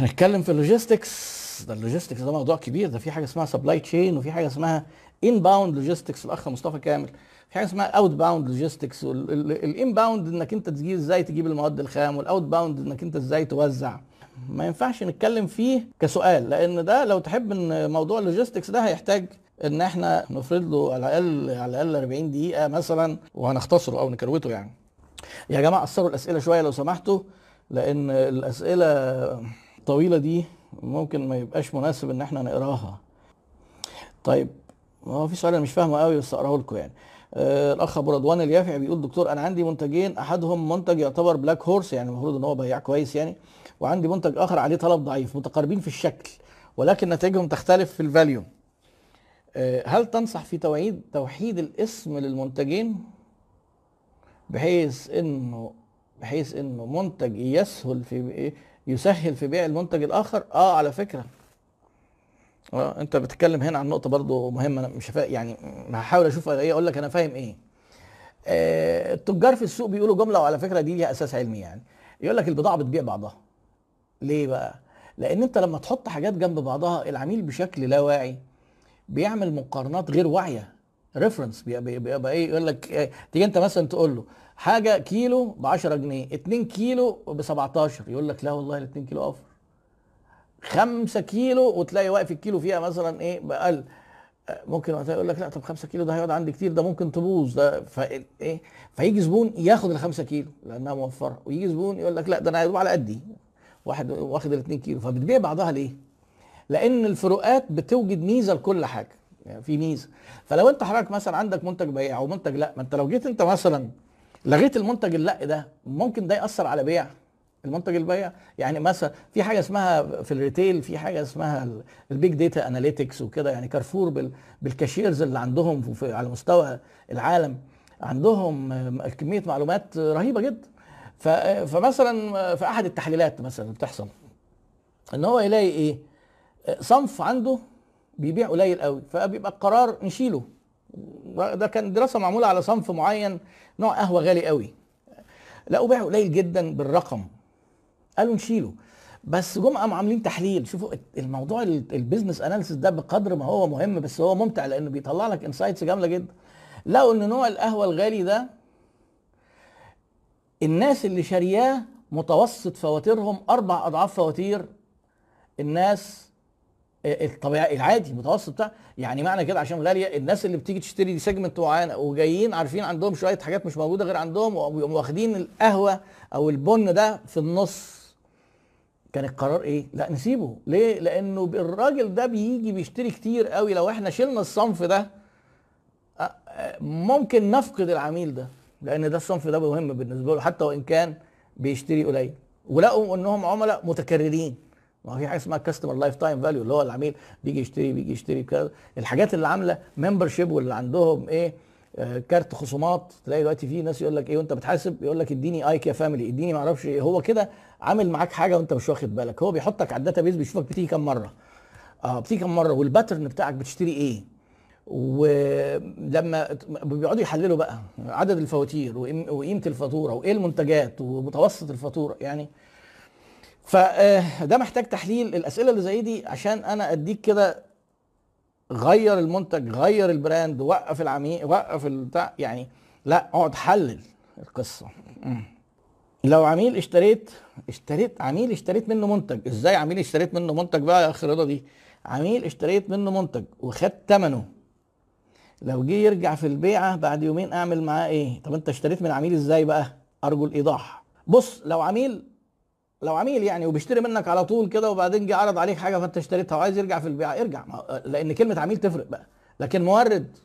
هنتكلم في ال logistics ده ال logistics ده موضوع كبير. ده في حاجة اسمها supply chain وفي حاجة اسمها inbound logistics الأخ مصطفى كامل. في حاجة اسمها outbound logistics ال inbound إنك أنت تجيب إزاي تجيب المواد الخام وال outbound إنك أنت إزاي توزع. ما ينفعش نتكلم فيه كسؤال لأن ده لو تحب إن موضوع ال logistics ده هيحتاج إن إحنا نفرد له على الأقل على الأقل 40 دقيقة مثلا وهنختصره أو نكروته يعني. يا جماعة قصروا الأسئلة شوية لو سمحتوا لأن الأسئلة الطويله دي ممكن ما يبقاش مناسب إن إحنا نقراها. طيب هو في سؤال أنا مش فاهمه قوي بس أقراه لكم يعني. آه الأخ أبو رضوان اليافعي بيقول دكتور أنا عندي منتجين أحدهم منتج يعتبر black horse يعني المفروض إن هو بياع كويس يعني وعندي منتج آخر عليه طلب ضعيف متقاربين في الشكل ولكن نتائجهم تختلف في ال value آه هل تنصح في توحيد توحيد الاسم للمنتجين بحيث انه بحيث إنه منتج يسهل في يسهل في بيع المنتج الآخر؟ آه على فكرة. آه أنت بتتكلم هنا عن نقطة برضو مهمة أنا مش فا... يعني هحاول أشوف إيه أقول لك أنا فاهم إيه. آه التجار في السوق بيقولوا جملة وعلى فكرة دي ليها أساس علمي يعني. يقول لك البضاعة بتبيع بعضها. ليه بقى؟ لأن أنت لما تحط حاجات جنب بعضها العميل بشكل لا واعي بيعمل مقارنات غير واعية. ريفرنس بيبقى إيه؟ يقول لك إيه؟ تيجي أنت مثلا تقول له حاجة كيلو ب 10 جنيه 2 كيلو ب 17 يقول لك لا والله ال 2 كيلو أوفر. 5 كيلو وتلاقي واقف الكيلو فيها مثلا إيه؟ بأقل. ممكن وقتها يقول لك لا طب 5 كيلو ده هيقعد عندي كتير ده ممكن تبوظ ده إيه؟ فيجي زبون ياخد ال 5 كيلو لأنها موفرة ويجي زبون يقول لك لا ده أنا على قدي. واحد واخد ال 2 كيلو فبتبيع بعضها ليه؟ لأن الفروقات بتوجد ميزة لكل حاجة. يعني في ميزة. فلو انت حضرتك مثلا عندك منتج بياع ومنتج لا ما انت لو جيت انت مثلا لغيت المنتج اللا ده ممكن ده يأثر على بيع المنتج البياع. يعني مثلا في حاجة اسمها في ال retail في حاجة اسمها ال big data analytics وكده يعني كارفور بال cashiers اللي عندهم في على مستوى العالم. عندهم كمية معلومات رهيبة جدا. فمثلا في أحد التحليلات مثلا بتحصل إن هو يلاقي إيه؟ صنف عنده بيبيع قليل قوي فبيبقى القرار نشيله. ده كان دراسة معمولة على صنف معين نوع قهوة غالي قوي. لقوا بيعه قليل جدا بالرقم. قالوا نشيله. بس جم قاموا عاملين تحليل. شوفوا الموضوع ال business analysis ده بقدر ما هو مهم بس هو ممتع لأنه بيطلع لك insights جامدة جدا. لقوا إن نوع القهوة الغالي ده الناس اللي شارياه متوسط فواتيرهم أربع أضعاف فواتير الناس الطبيعي العادي المتوسط بتاع يعني معنى كده عشان غالبية الناس اللي بتيجي تشتري دي segment معينه وجايين عارفين عندهم شوية حاجات مش موجودة غير عندهم واخدين القهوة أو البن ده في النص. كان القرار إيه؟ لا نسيبه. ليه؟ لأنه الراجل ده بيجي بيشتري كتير قوي. لو إحنا شلنا الصنف ده ممكن نفقد العميل ده لأن ده الصنف ده مهم بالنسبة له حتى وإن كان بيشتري قليل. ولقوا إنهم عملاء متكررين. ما في حاجة اسمها customer lifetime value اللي هو العميل بيجي يشتري بيجي يشتري كده الحاجات اللي عاملة membership واللي عندهم إيه آه كارت خصومات تلاقي دلوقتي في ناس يقول لك إيه وأنت بتحاسب يقول لك اديني IKEA Family اديني ما أعرفش إيه. هو كده عامل معاك حاجة وأنت مش واخد بالك. هو بيحطك على ال database بيشوفك بتيجي كام مرة. آه بتيجي كام مرة. وال pattern بتاعك بتشتري إيه. ولما بيقعدوا يحللوا بقى عدد الفواتير وقيمة الفاتورة وإيه المنتجات ومتوسط الفاتورة. يعني فده محتاج تحليل الأسئلة اللي زي دي عشان أنا أديك كده غير المنتج غير ال brand وقف العميل وقف البتاع يعني لا اقعد حلل القصة. لو عميل اشتريت اشتريت عميل اشتريت منه منتج. إزاي عميل اشتريت منه منتج بقى؟ يا أخي رضا دي. عميل اشتريت منه منتج وخدت ثمنه لو جه يرجع في البيعة بعد يومين أعمل معاه إيه؟ طب أنت اشتريت من عميل إزاي بقى؟ أرجو الإيضاح. بص لو عميل لو عميل يعني وبيشتري منك على طول كده وبعدين جه عرض عليك حاجة فانت اشتريتها وعايز يرجع في البيع ارجع. لأن كلمة عميل تفرق بقى. لكن مورد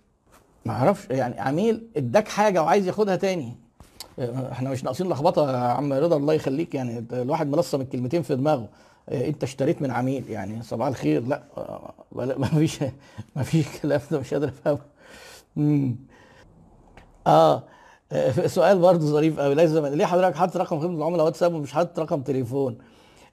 ما أعرفش. يعني عميل اداك حاجة وعايز ياخدها تاني. إحنا مش ناقصين لخبطة يا عم رضا الله يخليك. يعني الواحد ملصم الكلمتين في دماغه. انت اشتريت من عميل. يعني صباح الخير. لا ما فيش ما فيش كلام ده مش قادر افهمه. آه. سؤال برضه ظريف قوي. لازم ليه حضرتك حاطط رقم خدمة العملاء واتساب ومش حاطط رقم تليفون؟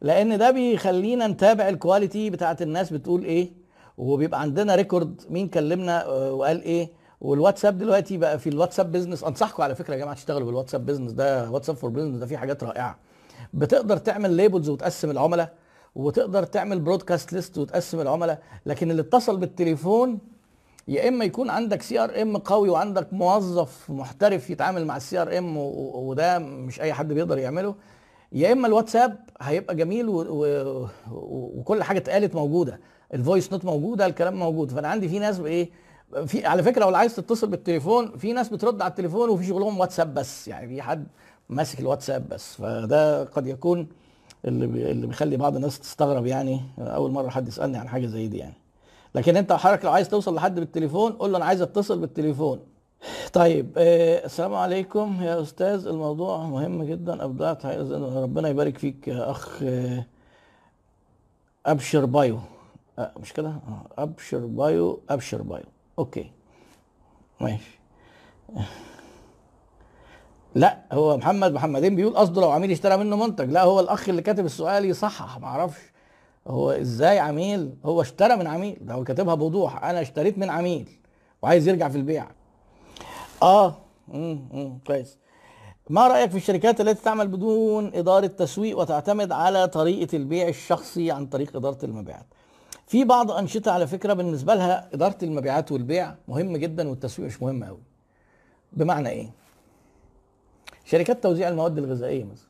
لأن ده بيخلينا نتابع ال quality بتاعت الناس بتقول إيه وبيبقى عندنا record مين كلمنا وقال إيه. والواتساب دلوقتي بقى في الواتساب business أنصحكم على فكرة يا جماعة تشتغلوا بالواتساب business ده واتساب for business ده فيه حاجات رائعة. بتقدر تعمل labels وتقسم العملاء وتقدر تعمل broadcast list وتقسم العملاء لكن اللي اتصل بالتليفون يا إما يكون عندك CRM قوي وعندك موظف محترف يتعامل مع ال CRM وده مش أي حد بيقدر يعمله يا إما الواتساب هيبقى جميل و... و... وكل حاجة اتقالت موجودة ال voice note موجوده الكلام موجود فأنا عندي في ناس إيه في على فكرة لو عايز تتصل بالتليفون في ناس بترد على التليفون وفي شغلهم واتساب بس يعني في حد ماسك الواتساب بس فده قد يكون اللي بي... اللي بيخلي بعض الناس تستغرب يعني أول مرة حد يسألني عن حاجة زي دي يعني. لكن انت حضرتك لو عايز توصل لحد بالتليفون قول له أنا عايز اتصل بالتليفون. طيب آه السلام عليكم يا أستاذ. الموضوع مهم جدا. ابدعت ربنا يبارك فيك يا أخ آه أبشر بايو. آه مش كده؟ آه أبشر بايو أبشر بايو. okay. ماشي. لا هو محمد محمدين بيقول قصده لو عميل اشترى منه منتج. لا هو الأخ اللي كاتب السؤال يصحح ما أعرفش. هو إزاي عميل؟ هو اشترى من عميل. ده هو كاتبها بوضوح. أنا اشتريت من عميل. وعايز يرجع في البيع. آه. امم كويس. ما رأيك في الشركات التي تعمل بدون إدارة تسويق وتعتمد على طريقة البيع الشخصي عن طريق إدارة المبيعات؟ في بعض أنشطة على فكرة بالنسبة لها إدارة المبيعات والبيع مهم جدا والتسويق مش مهم قوي بمعنى إيه؟ شركات توزيع المواد الغذائية مثلا.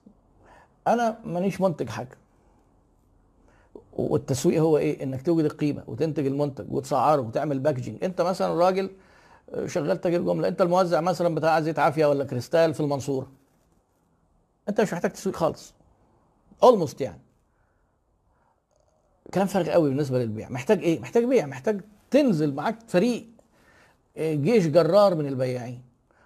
أنا مانيش منتج حاجة. والتسويق هو إيه؟ إنك توجد القيمة وتنتج المنتج وتسعره وتعمل packaging أنت مثلا راجل شغال تاجر جملة أنت الموزع مثلا بتاع زيت عافية ولا كريستال في المنصورة. أنت مش محتاج تسويق خالص. اولموست يعني. كلام فارغ قوي بالنسبة للبيع. محتاج إيه؟ محتاج بيع. محتاج تنزل معاك فريق جيش جرار من البياعين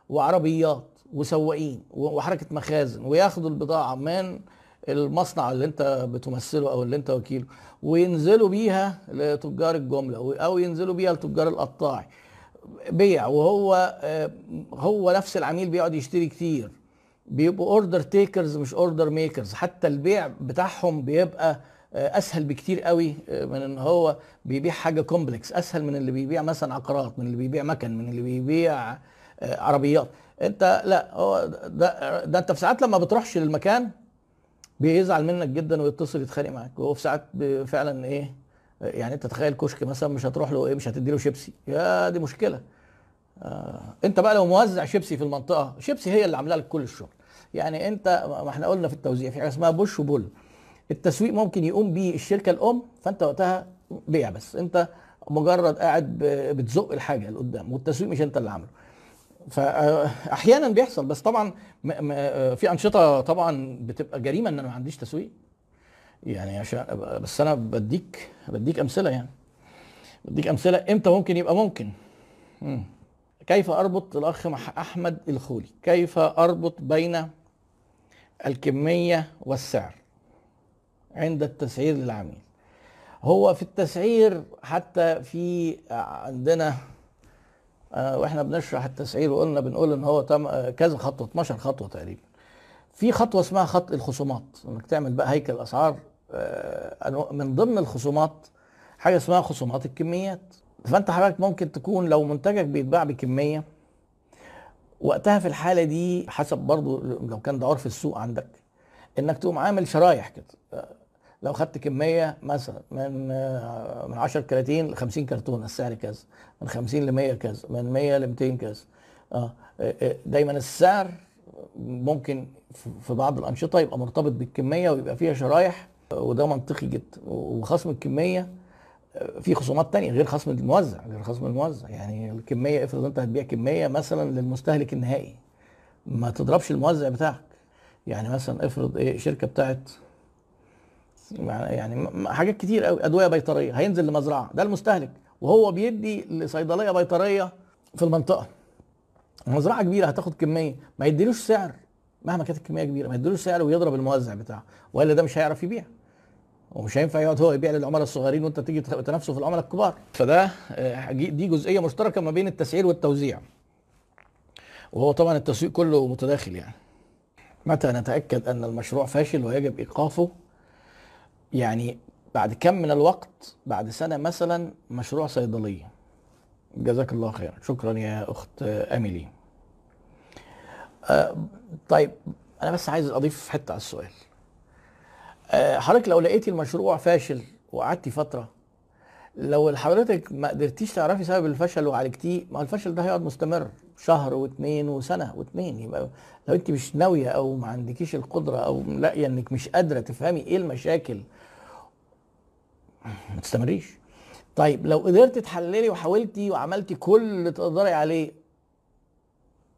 وعربيات وسواقين وحركة مخازن وياخدوا البضاعة من المصنع اللي انت بتمثله أو اللي انت وكيله وينزلوا بيها لتجار الجملة أو ينزلوا بيها لتجار القطاعي بيع وهو هو نفس العميل بيقعد يشتري كتير. بيبقوا order takers مش order makers حتى البيع بتاعهم بيبقى أسهل بكتير قوي من إن هو بيبيع حاجة complex أسهل من اللي بيبيع مثلا عقارات من اللي بيبيع مكن من اللي بيبيع عربيات. أنت لا هو ده, ده أنت في ساعات لما بتروحش للمكان بيزعل منك جدا ويتصل يتخانق معاك. وهو في ساعات فعلا إيه يعني أنت تخيل كشك مثلا مش هتروح له إيه مش هتدي له شيبسي. يا دي مشكلة. آه أنت بقى لو موزع شيبسي في المنطقة شيبسي هي اللي عاملة لك كل الشغل. يعني أنت ما إحنا قلنا في التوزيع في حاجة اسمها بوش وبول. التسويق ممكن يقوم بيه الشركة الأم فأنت وقتها بيع بس. أنت مجرد قاعد بتزق الحاجة لقدام والتسويق مش أنت اللي عامله. فأحيانا بيحصل بس طبعا في أنشطة طبعا بتبقى جريمة إن أنا ما عنديش تسويق. يعني عشان بس أنا بديك بديك أمثلة يعني. بديك أمثلة. إمتى ممكن؟ يبقى ممكن. مم. كيف أربط الأخ أحمد الخولي؟ كيف أربط بين الكمية والسعر عند التسعير للعميل؟ هو في التسعير حتى في عندنا وإحنا بنشرح التسعير وقلنا بنقول إن هو تم كذا خطوة 12 خطوة تقريبا. في خطوة اسمها خط الخصومات إنك تعمل بقى هيكل اسعار آه من ضمن الخصومات حاجة اسمها خصومات الكميات. فأنت حضرتك ممكن تكون لو منتجك بيتباع بكمية وقتها في الحالة دي حسب برضو لو كان ده عرف السوق عندك إنك تقوم عامل شرايح كده. لو خدت كمية مثلا من من 10 كراتين ل 50 كرتونه السعر كذا. من 50 ل 100 كذا. من 100 ل 200 كذا. آه دايما السعر ممكن في بعض الأنشطة يبقى مرتبط بالكمية ويبقى فيها شرايح وده منطقي جدا. وخصم الكمية في خصومات تانية غير خصم الموزع غير خصم الموزع. يعني الكمية افرض انت هتبيع كمية مثلا للمستهلك النهائي ما تضربش الموزع بتاعك. يعني مثلا افرض إيه شركة بتاعت يعني حاجات كتير قوي. أدوية بيطرية هينزل لمزرعة ده المستهلك. وهو بيدي لصيدلية بيطرية في المنطقة. مزرعة كبيرة هتاخد كمية. ما يديلوش سعر. مهما كانت الكمية كبيرة ما يديلوش سعر ويضرب الموزع بتاعه. والا ده مش هيعرف يبيع. ومش هينفع يقعد هو يبيع للعملاء الصغيرين وانت تيجي تنافسه في العملاء الكبار. فده دي جزئية مشتركة ما بين التسعير والتوزيع. وهو طبعا التسويق كله متداخل يعني. متى نتأكد أن المشروع فاشل ويجب إيقافه؟ يعني بعد كم من الوقت بعد سنة مثلا مشروع صيدلية. جزاك الله خيرا. شكرا يا أخت أميلي. آه طيب أنا بس عايز أضيف حتة على السؤال. آه، حضرتك لو لقيتي المشروع فاشل وقعدتي فترة لو حضرتك ما قدرتيش تعرفي سبب الفشل وعالجتيه ما الفشل ده هيقعد مستمر شهر واثنين وسنة واثنين يبقى لو انت مش ناوية أو ما عندكيش القدرة أو لاقية إنك مش قادرة تفهمي إيه المشاكل ما تستمريش. طيب لو قدرت تحللي وحاولتي وعملتي كل اللي تقدري عليه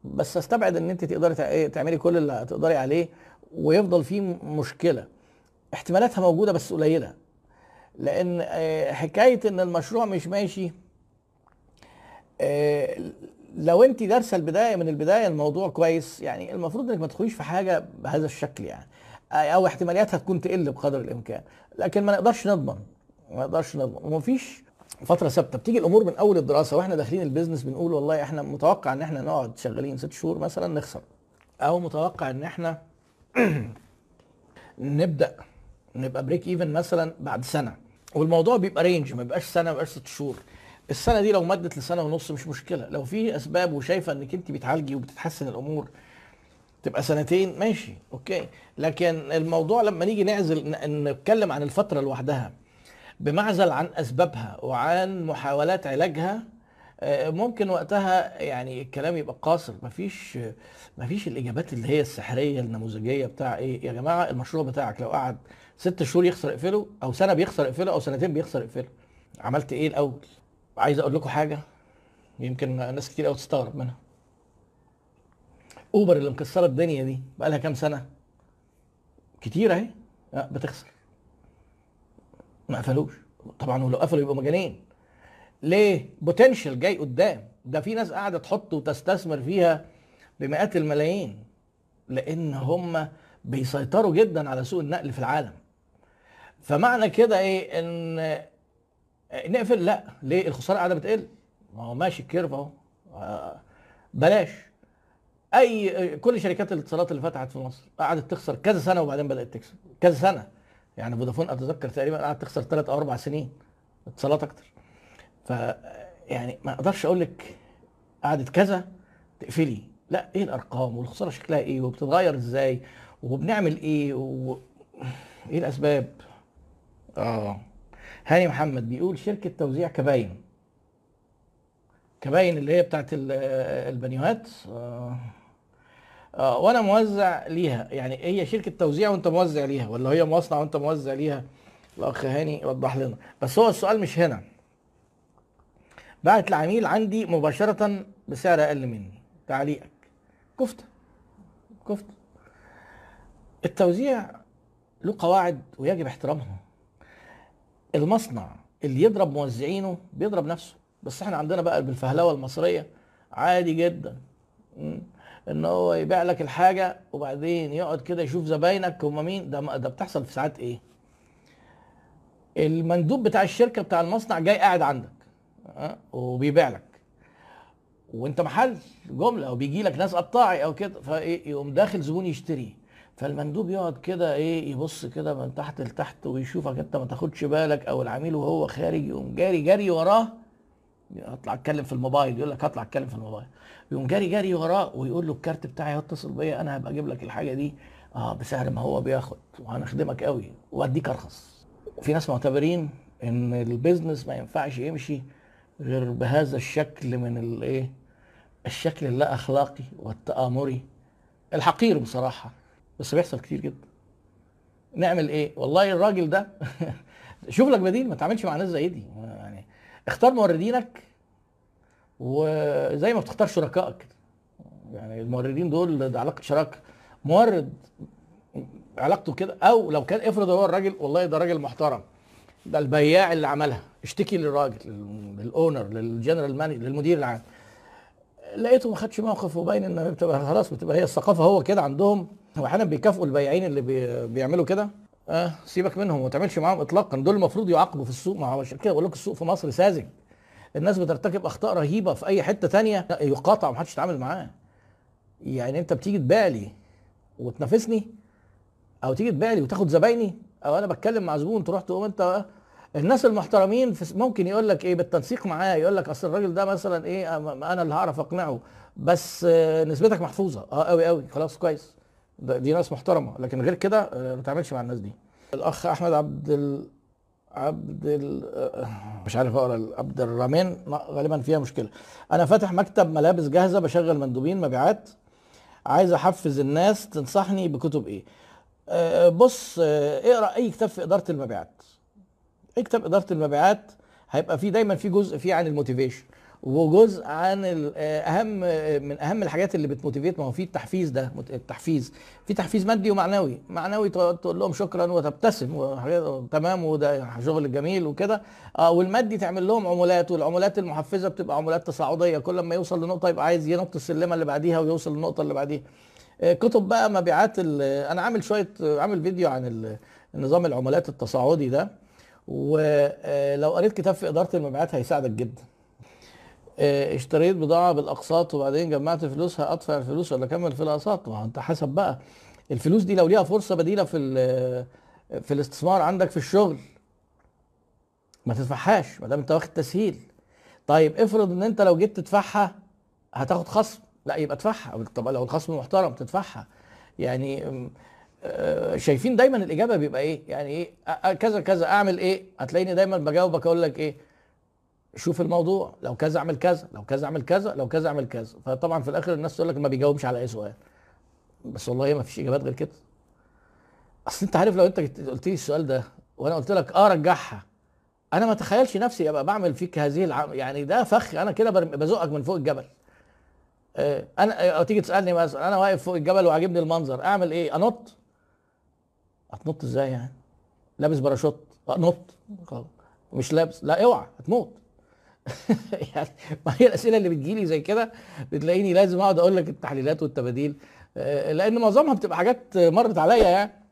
بس استبعد إن أنت تقدري إيه، تعملي كل اللي تقدري عليه ويفضل فيه مشكلة. احتمالاتها موجودة بس قليلة. لأن آه، حكاية إن المشروع مش ماشي آه، لو أنت دارسة البداية من البداية الموضوع كويس يعني المفروض إنك ما تدخليش في حاجة بهذا الشكل يعني. آه، أو احتمالياتها تكون تقل بقدر الإمكان. لكن ما نقدرش نضمن. ما نقدرش ومفيش فترة ثابتة. بتيجي الأمور من أول الدراسة وإحنا داخلين ال business بنقول والله إحنا متوقع إن إحنا نقعد شغالين ست شهور مثلا نخسر. أو متوقع إن إحنا نبدأ نبقى break even مثلا بعد سنة. والموضوع بيبقى range ما بيبقاش سنة ما بيبقاش ست شهور. السنة دي لو مدت لسنة ونص مش مشكلة. لو في أسباب وشايفة إنك أنت بتعالجي وبتتحسن الأمور تبقى سنتين ماشي أوكي. لكن الموضوع لما نيجي نعزل نتكلم عن الفترة لوحدها بمعزل عن أسبابها وعن محاولات علاجها آه، ممكن وقتها يعني الكلام يبقى قاصر. مفيش مفيش الإجابات اللي هي السحرية النموذجية بتاع إيه يا جماعة المشروع بتاعك لو قعد ست شهور يخسر اقفله أو سنة بيخسر اقفله أو سنتين بيخسر اقفله عملت إيه الأول؟ عايز أقول لكم حاجة يمكن ناس كتير قوي تستغرب منها. أوبر اللي مكسرة الدنيا دي بقى لها كام سنة؟ كتير أهي. آه، بتخسر. ما قفلوش. طبعا ولو قفلوا يبقوا مجانين. ليه؟ بوتنشال جاي قدام. ده في ناس قاعدة تحط وتستثمر فيها بمئات الملايين. لأن هم بيسيطروا جدا على سوق النقل في العالم. فمعنى كده إيه؟ إن نقفل؟ لا. ليه؟ الخسارة قاعدة بتقل. ما هو ماشي الكيرف أهو. آه، بلاش. أي كل شركات الاتصالات اللي فتحت في مصر قعدت تخسر كذا سنة وبعدين بدأت تكسب. كذا سنة. يعني فودافون أتذكر تقريبا قعدت تخسر ثلاث أو أربع سنين اتصالات أكتر. ف يعني ما أقدرش أقول لك قعدت كذا تقفلي. لا إيه الأرقام والخسارة شكلها إيه وبتتغير إزاي وبنعمل إيه و... إيه الأسباب؟ آه. هاني محمد بيقول شركة توزيع كباين. كباين اللي هي بتاعت ال- البانيوهات آه. آه وأنا موزع ليها. يعني هي شركة توزيع وانت موزع ليها ولا هي مصنع وانت موزع ليها؟ الاخ هاني وضح لنا. بس هو السؤال مش هنا. بعت العميل عندي مباشرة بسعر أقل مني. تعليقك. كفتة. كفتة. التوزيع له قواعد ويجب احترامها. المصنع اللي يضرب موزعينه بيضرب نفسه. بس إحنا عندنا بقى بالفهلوة المصرية عادي جدا? إن هو يبيع لك الحاجة وبعدين يقعد كده يشوف زباينك هم مين. ده ده بتحصل في ساعات إيه؟ المندوب بتاع الشركة بتاع المصنع جاي قاعد عندك أه؟ وبيبيع لك. وانت محل جملة وبيجي لك ناس قطاعي أو كده فإيه يقوم داخل زبون يشتري فالمندوب يقعد كده إيه يبص كده من تحت لتحت ويشوفك أنت ما تاخدش بالك أو العميل وهو خارج يقوم جاري جري وراه اطلع اتكلم في الموبايل يقول لك هطلع اتكلم في الموبايل. يقوم جاري جري وراه ويقول له الكارت بتاعي اتصل بيا أنا هبقى أجيب لك الحاجة دي. آه بسعر ما هو بياخد وهنخدمك قوي. واديك ارخص. وفي ناس معتبرين ان البيزنس ما ينفعش يمشي غير بهذا الشكل من الايه الشكل اللا اخلاقي والتآمري الحقير بصراحة. بس بيحصل كتير جدا. نعمل إيه؟ والله الراجل ده شوف لك بديل ما تعملش مع ناس زي دي. اختار موردينك وزي ما بتختار شركائك. يعني الموردين دول ده علاقة شراكة. مورد علاقته كده أو لو كان إفرض هو الراجل والله ده راجل محترم. ده البياع اللي عملها اشتكي للراجل لل- لل owner لل general manager للمدير العام. لقيته ما خدش موقف وباين إن بتبقى خلاص بتبقى هي الثقافة هو كده عندهم. هو أحيانا بيكافئوا البياعين اللي بي بيعملوا كده. آه سيبك منهم وما تعملش معاهم اطلاقا. دول المفروض يعاقبوا في السوق. ما هو عشان كده بقول لك السوق في مصر ساذج. الناس بترتكب أخطاء رهيبة في أي حتة تانية. لا، يقاطع ومحدش يتعامل معاه. يعني أنت بتيجي تبيع لي وتنافسني أو تيجي تبيع لي وتاخد زبايني أو أنا بتكلم مع زبون تروح تقوم أنت الناس المحترمين ممكن يقول لك إيه بالتنسيق معاه يقول لك أصل الراجل ده مثلا إيه أنا اللي هعرف أقنعه. بس آه، نسبتك محفوظة. آه قوي قوي خلاص كويس. دي ناس محترمة لكن غير كده آه، ما تعملش مع الناس دي. الأخ أحمد عبد ال... عبد ال... مش عارف أقرأ عبد الرحمن غالبا فيها مشكلة. أنا فاتح مكتب ملابس جاهزة بشغل مندوبين مبيعات. عايز أحفز الناس تنصحني بكتب إيه؟ أه بص اقرأ أي كتاب في إدارة المبيعات. أي كتاب إدارة المبيعات هيبقى فيه دايما في جزء فيه عن ال motivation. وجزء عن أهم من أهم الحاجات اللي بت motivate ما هو في التحفيز ده التحفيز. في تحفيز مادي ومعنوي. معنوي تقول لهم شكرا وتبتسم تمام وده شغل جميل وكده. آه والمادي تعمل لهم عمولات والعمولات المحفزة بتبقى عمولات تصاعدية. كل ما يوصل لنقطة يبقى عايز ينط السلمة اللي بعديها ويوصل للنقطة اللي بعديها. كتب بقى مبيعات أنا عامل شوية عامل فيديو عن النظام العمولات التصاعدي ده. ولو قريت كتاب في إدارة المبيعات هيساعدك جدا. اشتريت بضاعة بالأقساط وبعدين جمعت فلوسها أدفع الفلوس ولا أكمل في الأقساط؟ ما أنت حسب بقى الفلوس دي لو ليها فرصة بديلة في في الاستثمار عندك في الشغل ما تدفعهاش ما دام أنت واخد تسهيل. طيب افرض إن أنت لو جيت تدفعها هتاخد خصم، لا يبقى ادفعها، طب لو الخصم محترم تدفعها. يعني شايفين دايما الإجابة بيبقى إيه؟ يعني إيه كذا كذا أعمل إيه؟ هتلاقيني دايما بجاوبك أقول لك إيه؟ شوف الموضوع لو كذا اعمل كذا لو كذا اعمل كذا لو كذا اعمل كذا. فطبعا في الآخر الناس تقول لك ما بيجاوبش على أي سؤال. بس والله ما فيش إجابات غير كده. أصل أنت عارف لو أنت قلت لي السؤال ده وأنا قلت لك آه رجعها أنا ما اتخيلش نفسي أبقى بعمل فيك هذه العم... يعني ده فخ أنا كده بزقك من فوق الجبل. آه أنا أو تيجي تسألني مثلا أنا واقف فوق الجبل وعاجبني المنظر أعمل إيه؟ أنط؟ هتنط إزاي يعني؟ لابس باراشوت أنط. مش لابس لا أوعى هتموت. يعني ما هي الأسئلة اللي بتجيلي زي كده بتلاقيني لازم أقعد أقول لك التحليلات والتباديل لأن معظمها بتبقى حاجات مرت عليا يعني.